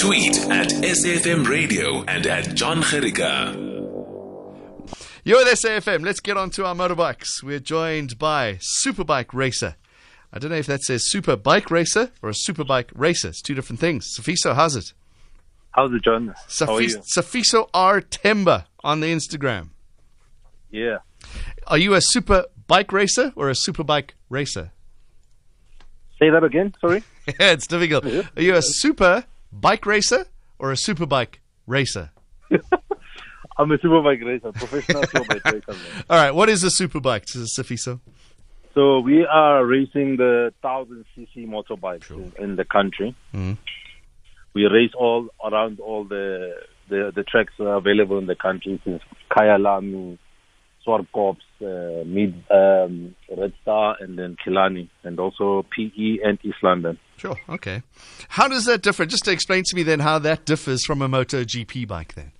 Tweet at SAFM Radio and at John Gerika. You're with SAFM. Let's get on to our motorbikes. We're joined by Superbike Racer. I don't know if that says Super Bike Racer or a Superbike Racer. It's two different things. Sfiso, how's it? How's it, John? How are you? Sfiso R Themba on the Instagram. Yeah. Are you a super bike racer or a superbike racer? Say that again. Sorry. yeah, it's difficult. Are you a super bike racer or a superbike racer? I'm a superbike racer, professional superbike racer. man. All right, what is a superbike, Sfiso? So we are racing the thousand cc motorbikes in, in the country. Mhm. We race all around all the the, the tracks available in the country, since Kyalami, Swartkops, uh, Mid, um, Red Star, and then Killarney, and also PE and East London. Sure, okay. How does that differ? Just to explain to me then how that differs from a MotoGP bike then.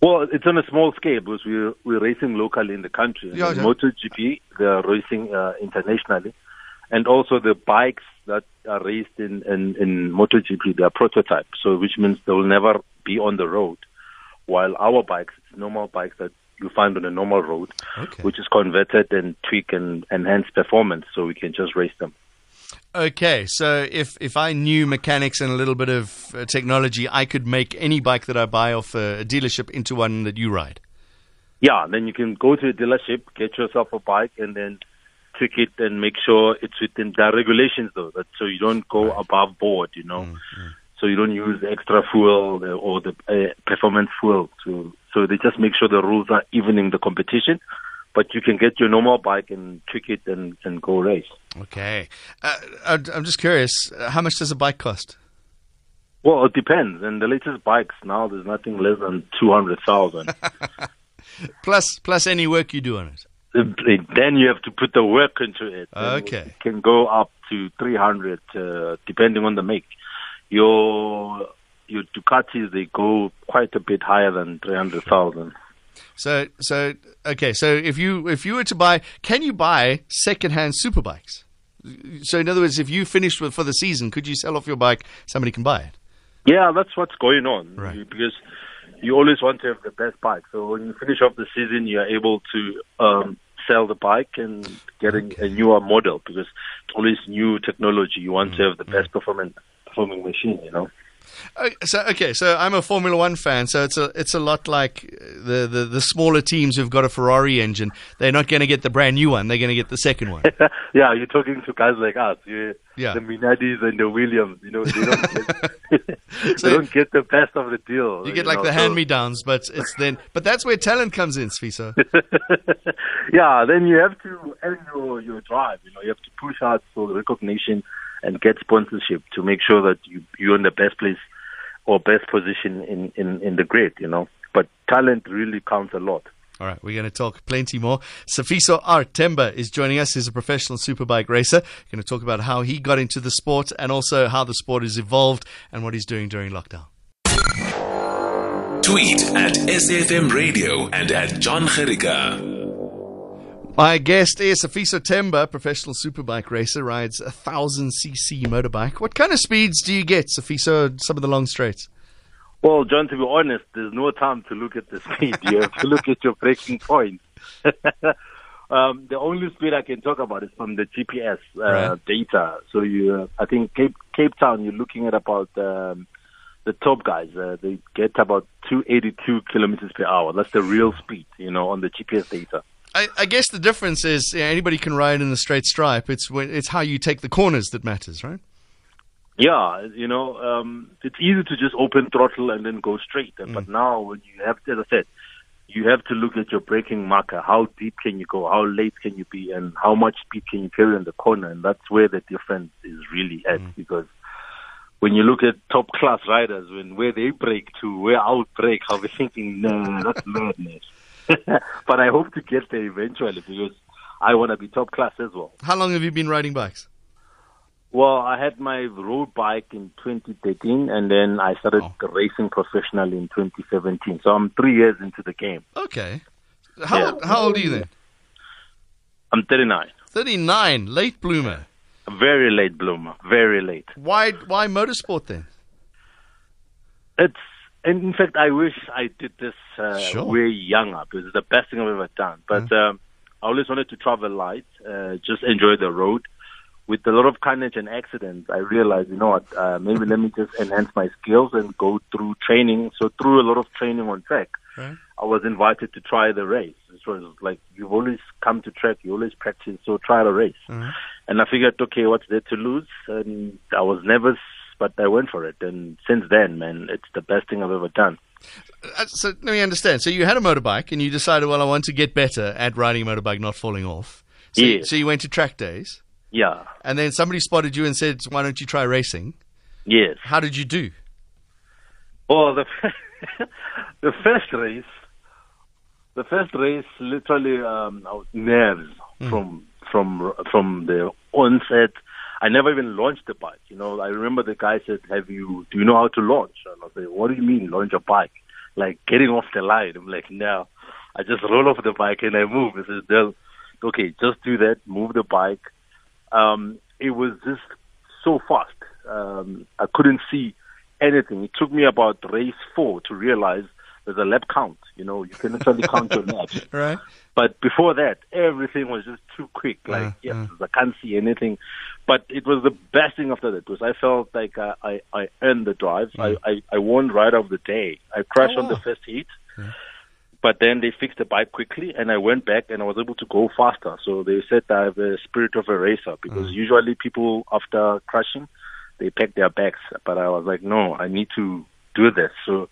Well, it's on a small scale because we're we're racing locally in the country. Yeah, in yeah. MotoGP, they are racing uh, internationally, and also the bikes that are raced in, in in MotoGP they are prototypes. So which means they will never be on the road, while our bikes, it's normal bikes that you find on a normal road, Okay. which is converted and tweak and enhance performance, so we can just race them. Okay, so if, if I knew mechanics and a little bit of uh, technology, I could make any bike that I buy off a, a dealership into one that you ride. Yeah, then you can go to a dealership, get yourself a bike, and then tweak it and make sure it's within the regulations, though, that so you don't go above board, you know. So you don't use extra fuel uh, or the uh, performance fuel. To, so they just make sure the rules are evening the competition. But you can get your normal bike and tweak it and, and go race. Okay. Uh, I'm just curious, uh, how much does a bike cost? Well, it depends. And the latest bikes now, there's nothing less than 200,000. Plus, plus any work you do on it. then you have to put the work into it. Okay. It can go up to 300, uh, depending on the make. Your your Ducatis, they go quite a bit higher than 300,000. So, so okay. So if you if you were to buy, can you buy secondhand superbikes? So in other words, if you finished with for the season, could you sell off your bike? Somebody can buy it. Yeah, that's what's going on. Right. Because you always want to have the best bike. So when you finish off the season, you're able to um, sell the bike and getting a newer model because it's always new technology. You want to have the best performing performing machine, you know. So okay, so I'm a Formula One fan, so it's a it's a lot like the, the, the smaller teams who've got a Ferrari engine. They're not going to get the brand new one; they're going to get the second one. yeah, you're talking to guys like us. You, Yeah. The Minardis and the Williams, you know, they don't get, So- they don't get the best of the deal. You get like know, the hand me downs, but it's then but that's where talent comes in, Sfiso. yeah, then you have to earn your, your drive. You know, you have to push hard for recognition and get sponsorship to make sure that you you're in the best place or best position in, in, in the grid. You know, but talent really counts a lot. All right, we're going to talk plenty more. Sfiso R. Themba is joining us. He's a professional superbike racer. We're going to talk about how he got into the sport and also how the sport has evolved and what he's doing during lockdown. Tweet at SAFM Radio and at John Gerika. My guest is Sfiso Themba, professional superbike racer, rides a 1000cc motorbike. What kind of speeds do you get, Sfiso, some of the long straights? Well, John, to be honest, there's no time to look at the speed. You have to look at your braking point. um, the only speed I can talk about is from the GPS uh, Right. data. So you, uh, I think Cape Cape Town, you're looking at about um, the top guys. Uh, they get about 282 kilometers per hour. That's the real speed, you know, on the GPS data. I, I guess the difference is yeah, anybody can ride in a straight stripe. It's when, it's how you take the corners that matters, right? Yeah, you know, um, it's easy to just open throttle and then go straight. But now, when you have, as I said, you have to look at your braking marker. How deep can you go? How late can you be? And how much speed can you carry in the corner? And that's where the difference is really at. Because when you look at top class riders, when where they brake to, where I brake, I'll be thinking, no, that's madness. but I hope to get there eventually because I want to be top class as well. How long have you been riding bikes? Well, I had my road bike in 2013, and then I started Oh. racing professionally in 2017. So I'm three years into the game. Okay. How, Yeah. old, how old are you then? I'm 39. 39, late bloomer. Very late bloomer. Very late. Why, why motorsport then? It's and in fact, I wish I did this uh, Sure. way younger because it's the best thing I've ever done. But um, I always wanted to travel light, uh, just enjoy the road. With a lot of carnage and accidents, I realized, you know what, uh, maybe let me just enhance my skills and go through training. So through a lot of training on track, Right. I was invited to try the race. It was like, you've always come to track, you always practice, so try the race. And I figured, okay, what's there to lose? And I was nervous, but I went for it. And since then, man, it's the best thing I've ever done. Uh, So let me understand. So you had a motorbike and you decided, well, I want to get better at riding a motorbike, not falling off. So, Yes. so you went to track days, Yeah. and then somebody spotted you and said, "Why don't you try racing?" Yes. How did you do? Oh, the the first race, the first race, literally, um, I was nerves from from from the onset. I never even launched a bike. You know, I remember the guy said, "Have you? Do you know how to launch?" And I said, "What do you mean launch a bike? Like getting off the line?" I'm like, "No, I just roll off the bike and I move." He says, "Del, okay, just do that. Move the bike." Um, it was just so fast. Um, I couldn't see anything. It took me about race four to realize there's a lap count. You know, you can literally count your laps. Right. But before that, everything was just too quick. Like, Uh, yes, uh. I can't see anything. But it was the best thing after that because I felt like I, I, I earned the drive. I, I, I won right of the day. I crashed Oh, on the first heat. But then they fixed the bike quickly, and I went back and I was able to go faster. So they said I have a spirit of a racer because usually people after crashing, they pack their bags. But I was like, no, I need to do this. So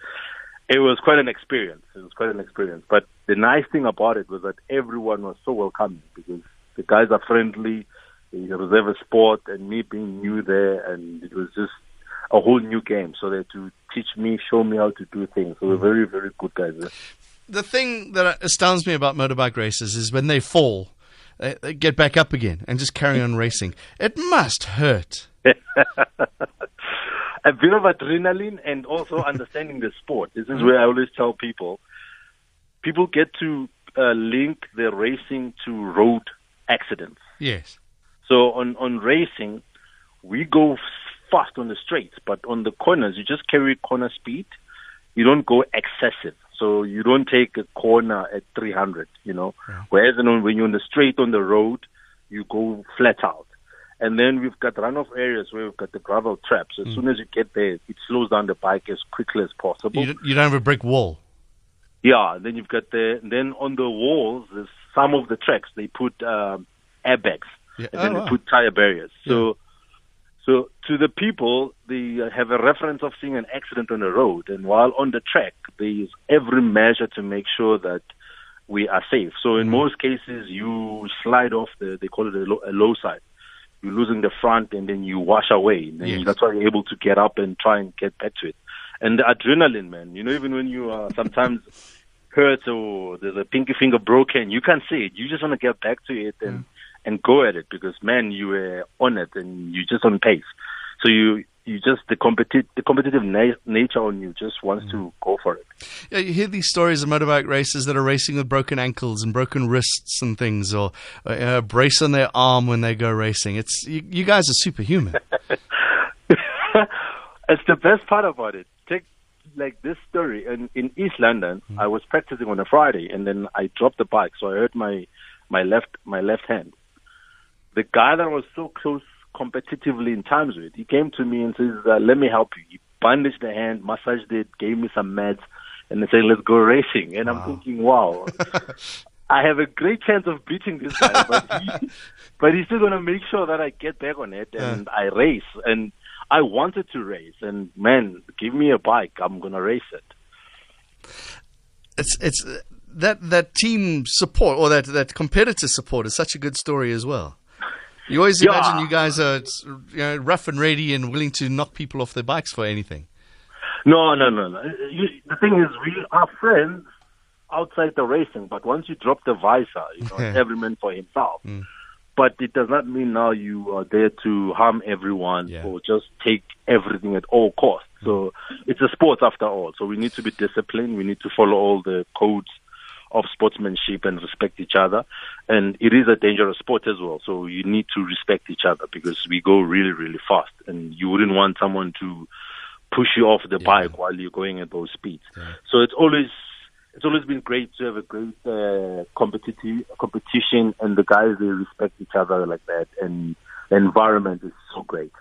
it was quite an experience. It was quite an experience. But the nice thing about it was that everyone was so welcoming because the guys are friendly. They reserve a sport, and me being new there, and it was just a whole new game. So they had to teach me, show me how to do things. So we're mm-hmm. very, very good guys. The thing that astounds me about motorbike races is when they fall, they, they get back up again and just carry on racing. It must hurt. a bit of adrenaline and also understanding the sport. This is where I always tell people, people get to uh, link the racing to road accidents. Yes. So on, on racing, we go fast on the straights, but on the corners, you just carry corner speed. You don't go excessive. So you don't take a corner at 300, you know. Whereas you know, when you're on the straight on the road, you go flat out. And then we've got runoff areas where we've got the gravel traps. As soon as you get there, it slows down the bike as quickly as possible. You, don't- you don't have a brick wall. Yeah, then you've got the then on the walls. There's some of the tracks they put um, airbags, Yeah. and then Oh, they wow. put tire barriers. So, so to the people, they uh, have a reference of seeing an accident on the road, and while on the track, they use every measure to make sure that we are safe. So Mm. in most cases, you slide off the they call it a low, a low side. You're losing the front, and then you wash away. And Yes. that's why you're able to get up and try and get back to it. And the adrenaline, man. You know, even when you are sometimes hurt or there's a pinky finger broken, you can't see it. You just want to get back to it and mm. and go at it because man, you were on it and you just on pace. So you you just the competitive the competitive na- nature on you just wants to go for it. Yeah, you hear these stories of motorbike racers that are racing with broken ankles and broken wrists and things, or uh, a brace on their arm when they go racing. It's you, you guys are superhuman. it's the best part about it. Take like this story in in East London. I was practicing on a Friday, and then I dropped the bike, so I hurt my my left my left hand. The guy that was so close competitively in times with, he came to me and says, uh, "Let me help you." He bandaged the hand, massaged it, gave me some meds, and they said, "Let's go racing." And I'm thinking, "Wow." I have a great chance of beating this guy, but, he, but he's still going to make sure that I get back on it and I race. And I wanted to race, and man, give me a bike, I'm going to race it. it's it's that that team support or that that competitor support is such a good story as well. You always Yeah. imagine you guys are you know, rough and ready and willing to knock people off their bikes for anything. No, no, no, no. You, the thing is, we are friends outside the racing, but once you drop the visor, you know, every man for himself. Mm. But it does not mean now you are there to harm everyone Yeah. or just take everything at all costs. So mm. it's a sport after all. So we need to be disciplined. We need to follow all the codes of sportsmanship and respect each other. And it is a dangerous sport as well. So you need to respect each other because we go really, really fast. And you wouldn't want someone to push you off the bike while you're going at those speeds. So it's always it's always been great to have a great uh, competitive competition, and the guys they respect each other like that, and the environment is so great.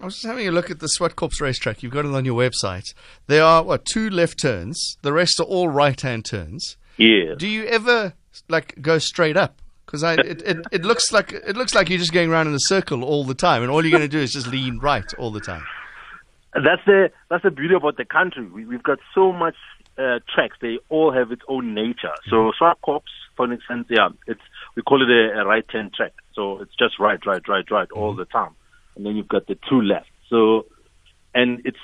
I was just having a look at the Swartkops racetrack. You've got it on your website. There are what two left turns. The rest are all right-hand turns. Yeah. Do you ever like go straight up? Because I it, it, it looks like it looks like you're just going around in a circle all the time, and all you're going to do is just lean right all the time. That's the that's the beauty about the country. We, we've got so much uh, tracks. They all have its own nature. So Swartkops, for instance, yeah, it's we call it a, a right-hand track. So it's just right, right, right, right all the time, and then you've got the two left. So and it's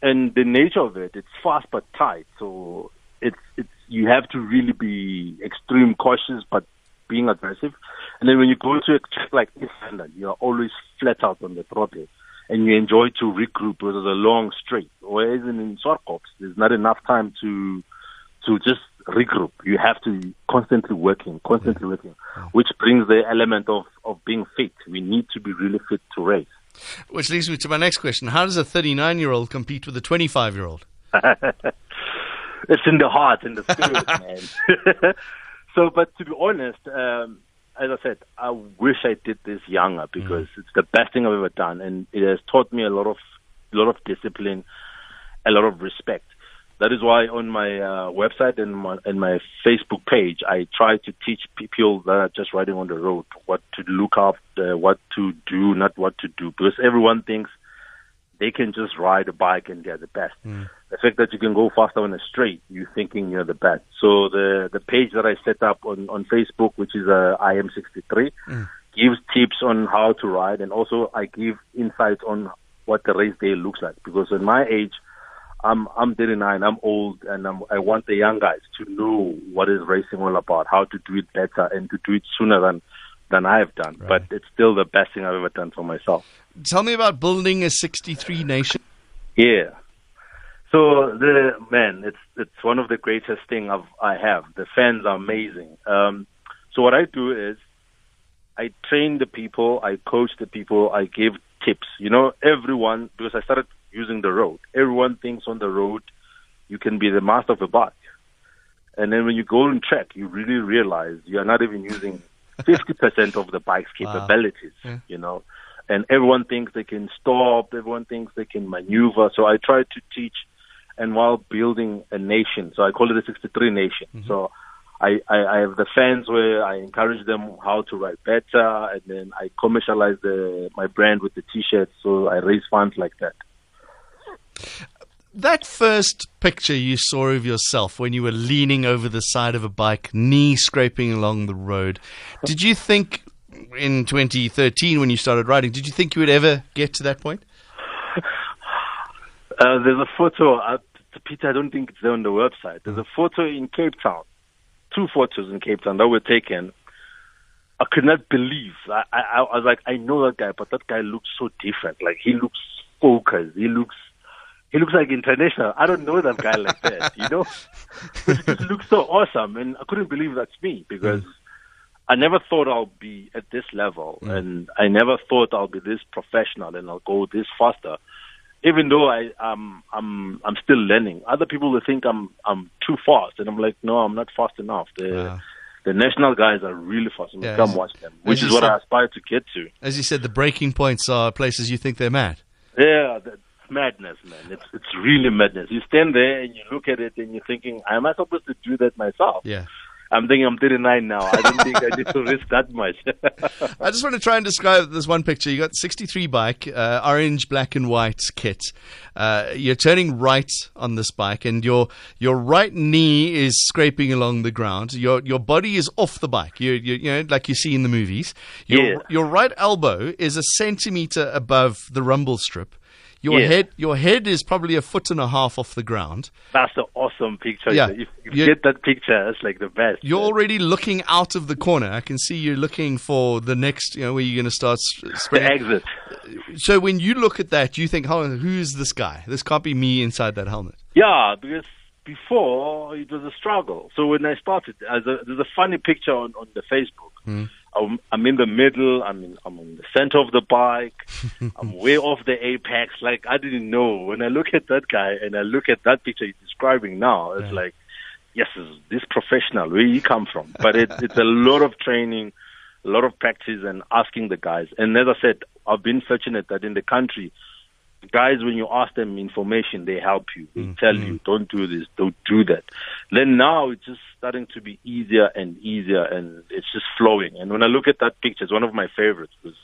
and the nature of it, it's fast but tight. So it's it's you have to really be extreme cautious, but being aggressive. And then when you go to a track like East London, you are always flat out on the throttle, and you enjoy to regroup it's a long straight. Whereas in short Swartkops, there's not enough time to to just regroup. You have to constantly working, constantly working, which brings the element of of being fit. We need to be really fit to race. Which leads me to my next question: How does a 39-year-old compete with a 25-year-old? it's in the heart, in the spirit, man. so, but to be honest, um, as I said, I wish I did this younger because it's the best thing I've ever done, and it has taught me a lot of, a lot of discipline, a lot of respect. That is why on my uh, website and my, and my Facebook page, I try to teach people that are just riding on the road what to look after, what to do, not what to do, because everyone thinks they can just ride a bike and they're the best. The fact that you can go faster on a straight, you're thinking you're the best. So the the page that I set up on on Facebook, which is uh, IM63, gives tips on how to ride, and also I give insights on what the race day looks like. Because at my age, I'm I'm 39, I'm old, and I'm, I want the young guys to know what is racing all about, how to do it better, and to do it sooner than than I have done. But it's still the best thing I've ever done for myself. Tell me about building a 63 nation. Yeah. So the man, it's it's one of the greatest thing I've I have. The fans are amazing. Um, so what I do is I train the people, I coach the people, I give tips. You know, everyone because I started using the road. Everyone thinks on the road you can be the master of a bike. And then when you go on track, you really realize you are not even using 50% of the bike's capabilities, you know. And everyone thinks they can stop, everyone thinks they can maneuver. So I try to teach and while building a nation. So I call it a 63 nation. Mm-hmm. So I, I, I have the fans where I encourage them how to ride better, and then I commercialize the, my brand with the T-shirts. So I raise funds like that. That first picture you saw of yourself when you were leaning over the side of a bike, knee scraping along the road, did you think in 2013 when you started riding, did you think you would ever get to that point? Uh, there's a photo, uh, Peter, I don't think it's there on the website. There's a photo in Cape Town, two photos in Cape Town that were taken. I could not believe. I, I, I was like, I know that guy, but that guy looks so different. Like he looks focused. He looks, he looks like international. I don't know that guy like that, you know. He just looks so awesome, and I couldn't believe that's me because I never thought I'll be at this level, and I never thought I'll be this professional and I'll go this faster. Even though I, um, I'm, I'm still learning. Other people will think I'm, I'm too fast, and I'm like, no, I'm not fast enough. The, Wow. the national guys are really fast. Yeah, come watch them, which is what said- I aspire to get to. As you said, the braking points are places you think they're mad. Yeah, that's madness, man. It's it's really madness. You stand there and you look at it and you're thinking, am I supposed to do that myself? Yeah. I'm thinking I'm 39 now. I don't think I need to risk that much. I just want to try and describe this one picture. You got 63 bike, uh, orange, black, and white kit. Uh, you're turning right on this bike, and your your right knee is scraping along the ground. Your your body is off the bike. You you, you know like you see in the movies. Your Yeah. your right elbow is a centimeter above the rumble strip. Your head your head is probably a foot and a half off the ground. That's an awesome picture. Yeah. If you get that picture, it's like the best. You're already looking out of the corner. I can see you're looking for the next, you know, where you're going to start spreading. exit. So when you look at that, you think, "Oh, who's this guy? This can't be me inside that helmet." Yeah, because before it was a struggle. So when I started, as a, there's a funny picture on, on the Facebook. Hmm. I'm, I'm in the middle. I'm in, I'm in the center of the bike. I'm way off the apex. Like I didn't know. When I look at that guy and I look at that picture he's describing now, it's Yeah. like, yes, this professional? Where he come from? But it, it's a lot of training, a lot of practice, and asking the guys. And as I said, I've been fortunate that in the country, guys, when you ask them information, they help you. They tell you, don't do this, don't do that. Then now it's just starting to be easier and easier, and it's just flowing. And when I look at that picture, it's one of my favorites because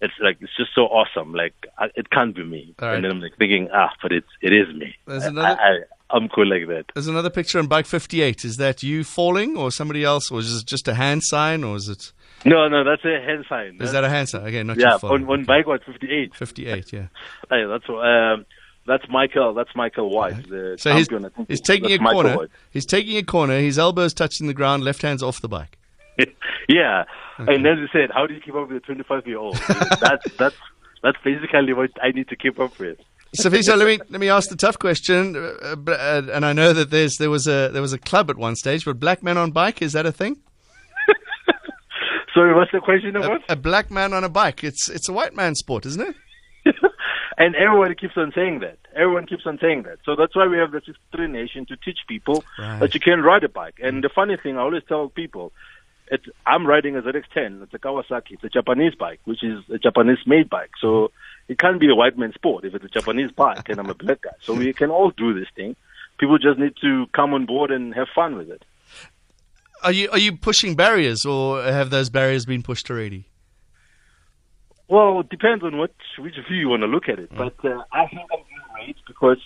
it's like it's just so awesome. Like I, it can't be me. Right. And then I'm like thinking, ah, but it's it is me. There's another- I, I'm cool like that. There's another picture on bike 58. Is that you falling or somebody else, or is it just a hand sign, or is it? No, no, that's a hand sign. Is that a hand sign? Okay, not yeah, on, on Okay. bike what 58. 58, yeah. Hey, that's um, that's Michael. That's Michael White, the So he's, champion. I think he's taking a Michael corner. White. He's taking a corner. His elbows touching the ground. Left hand's off the bike. yeah, and as you said, how do you keep up with a 25 year old? that's that's that's basically what I need to keep up with. Sfiso, let me let me ask the tough question. Uh, uh, uh, and I know that there's there was a there was a club at one stage, but black men on bike is that a thing? Sorry, what's the question A, a black man on a bike. It's it's a white man sport, isn't it? and everyone keeps on saying that. Everyone keeps on saying that. So that's why we have the 63 Nation to teach people Right. that you can ride a bike. And the funny thing, I always tell people, it's, I'm riding a ZX10. It's a Kawasaki. It's a Japanese bike, which is a Japanese-made bike. So mm-hmm. it can't be a white man's sport if it's a Japanese bike and I'm a black guy. So we can all do this thing. People just need to come on board and have fun with it. Are you are you pushing barriers, or have those barriers been pushed already? Well, it depends on what which view you want to look at it. But uh, I think I'm doing great because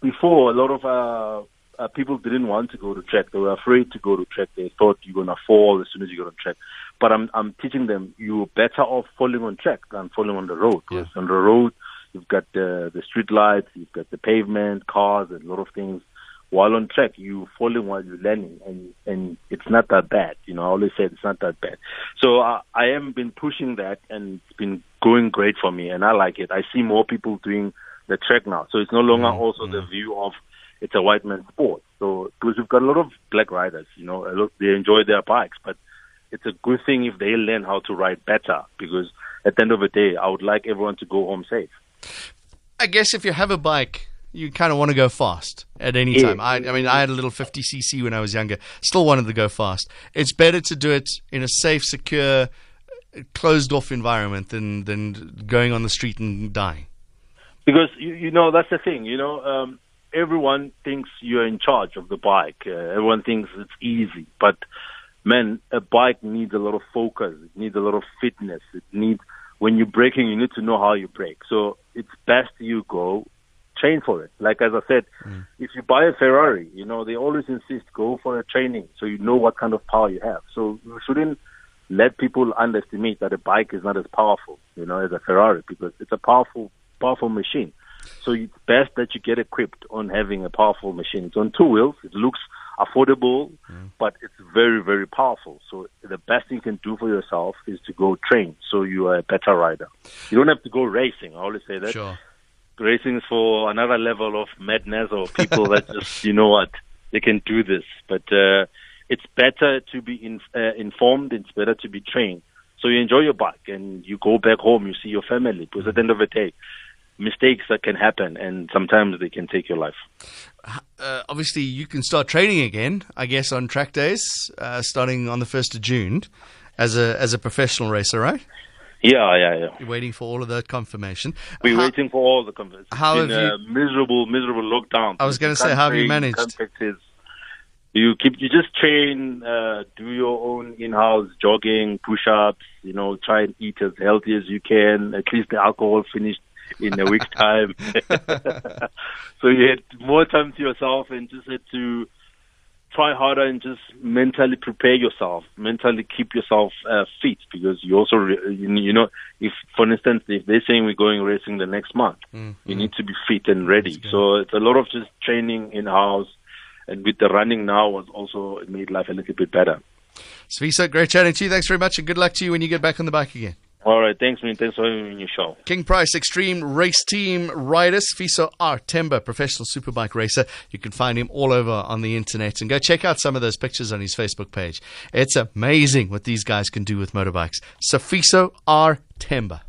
before a lot of uh, uh, people didn't want to go to track. They were afraid to go to track. They thought you're gonna fall as soon as you go to track. But I'm I'm teaching them you're better off falling on track than falling on the road. Because on the road you've got the the street lights, you've got the pavement, cars, and a lot of things. While on track, you falling while you're learning, and and it's not that bad. You know, I always say it's not that bad. So I, I am been pushing that, and it's been going great for me, and I like it. I see more people doing the track now, so it's no longer mm-hmm. also the mm-hmm. view of it's a white man's sport. So because we've got a lot of black riders, you know, a lot, they enjoy their bikes, but it's a good thing if they learn how to ride better. Because at the end of the day, I would like everyone to go home safe. I guess if you have a bike, you kind of want to go fast at any Yeah. time. I, I mean, I had a little 50cc when I was younger. Still wanted to go fast. It's better to do it in a safe, secure, closed off environment than than going on the street and dying. because you, you know that's the thing you know um everyone thinks you're in charge of the bike uh, everyone thinks it's easy but man a bike needs a lot of focus it needs a lot of fitness it needs when you're braking you need to know how you brake so it's best you go train for it like as i said mm. if you buy a ferrari you know they always insist go for a training so you know what kind of power you have so you shouldn't let people underestimate that a bike is not as powerful, you know, as a Ferrari because it's a powerful, powerful machine. So it's best that you get equipped on having a powerful machine. It's on two wheels. It looks affordable, mm. but it's very, very powerful. So the best thing you can do for yourself is to go train so you are a better rider. You don't have to go racing. I always say that Sure. Racing is for another level of madness or people that just you know what they can do this. But uh, it's better to be in, uh, informed. It's better to be trained. So you enjoy your bike and you go back home. You see your family. Because at the end of the day mistakes that can happen and sometimes they can take your life. Uh, obviously, you can start training again. I guess on track days, uh, starting on the first of June, as a as a professional racer, right? Yeah yeah yeah You're waiting for all of that confirmation. we're How- waiting for all the confirmation. How have a miserable, miserable lockdown. I was gonna say, how have you managed? You keep, you just train, uh, do your own in-house jogging, push-ups. You know, try and eat as healthy as you can. At least the alcohol finished in a week's time. so you had more time to yourself and just had to try harder and just mentally prepare yourself, mentally keep yourself uh, fit because you also, re- you know, if for instance, if they're saying we're going racing the next month, you need to be fit and ready. So it's a lot of just training in house, and with the running now was also made life a little bit better. Sfiso, great chatting to you. Thanks very much, and good luck to you when you get back on the bike again. All right, thanks, man. Thanks for having me on your show. King Price Xtreme Race Team Riders, Fiso R. Themba, professional superbike racer. You can find him all over on the internet and go check out some of those pictures on his Facebook page. It's amazing what these guys can do with motorbikes. Sfiso R. Themba.